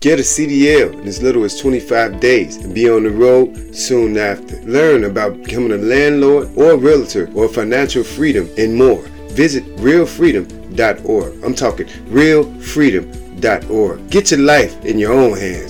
Get a CDL in as little as 25 days and be on the road soon after. Learn about becoming a landlord or realtor or financial freedom and more. Visit realfreedom.org. I'm talking realfreedom.org. Get your life in your own hands.